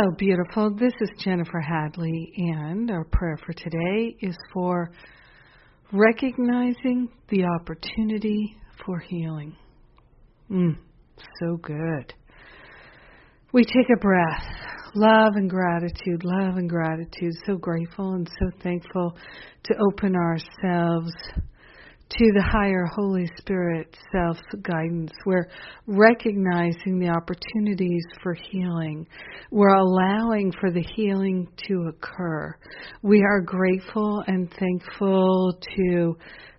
Hello, beautiful. This is Jennifer Hadley, and our prayer for today is for recognizing the opportunity for healing. Mm, so good. We take a breath. Love and gratitude, love and gratitude. So grateful and so thankful to open ourselves to the higher Holy Spirit self guidance. We're recognizing the opportunities for healing. We're allowing for the healing to occur. We are grateful and thankful to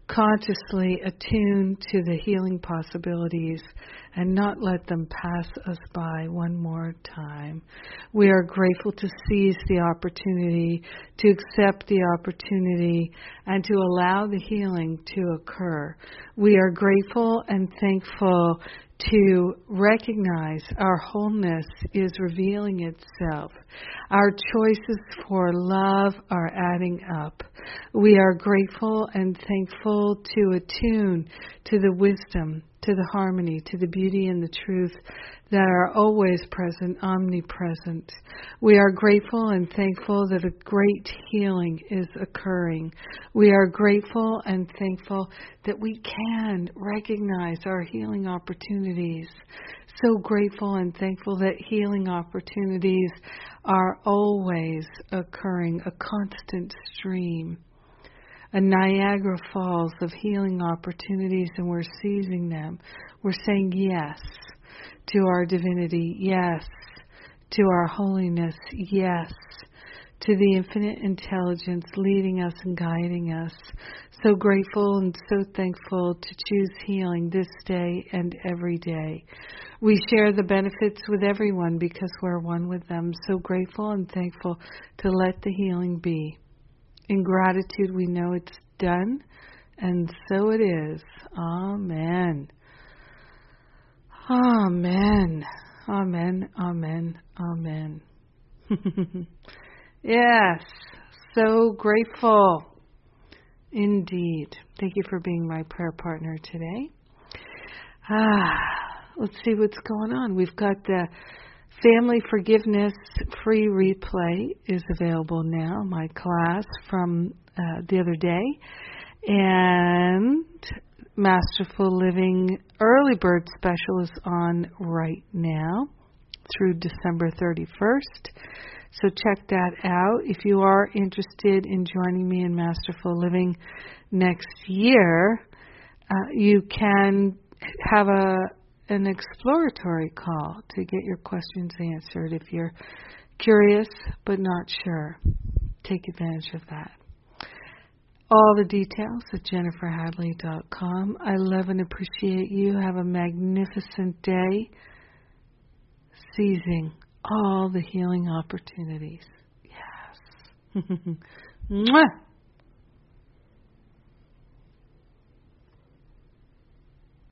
consciously attune to the healing possibilities and not let them pass us by one more time. We are grateful to seize the opportunity, to accept the opportunity, and to allow the healing to occur. We are grateful and thankful to recognize our wholeness is revealing itself. Our choices for love are adding up. We are grateful and thankful to attune to the wisdom to the harmony, to the beauty and the truth that are always present, omnipresent. We are grateful and thankful that a great healing is occurring. We are grateful and thankful that we can recognize our healing opportunities. So grateful and thankful that healing opportunities are always occurring, a constant stream a Niagara Falls of healing opportunities and we're seizing them. We're saying yes to our divinity, yes to our holiness, yes to the infinite intelligence leading us and guiding us. So grateful and so thankful to choose healing this day and every day. We share the benefits with everyone because we're one with them. So grateful and thankful to let the healing be. In gratitude, we know it's done, and so it is. Amen. Amen. Amen. Amen. Amen. yes, so grateful. Indeed. Thank you for being my prayer partner today. Ah, let's see what's going on. We've got the Family Forgiveness free replay is available now, my class from uh, the other day. And Masterful Living Early Bird Special is on right now through December 31st. So check that out. If you are interested in joining me in Masterful Living next year, uh, you can have a an exploratory call to get your questions answered. If you're curious but not sure, take advantage of that. All the details at jenniferhadley.com. I love and appreciate you. Have a magnificent day, seizing all the healing opportunities. Yes. Mwah!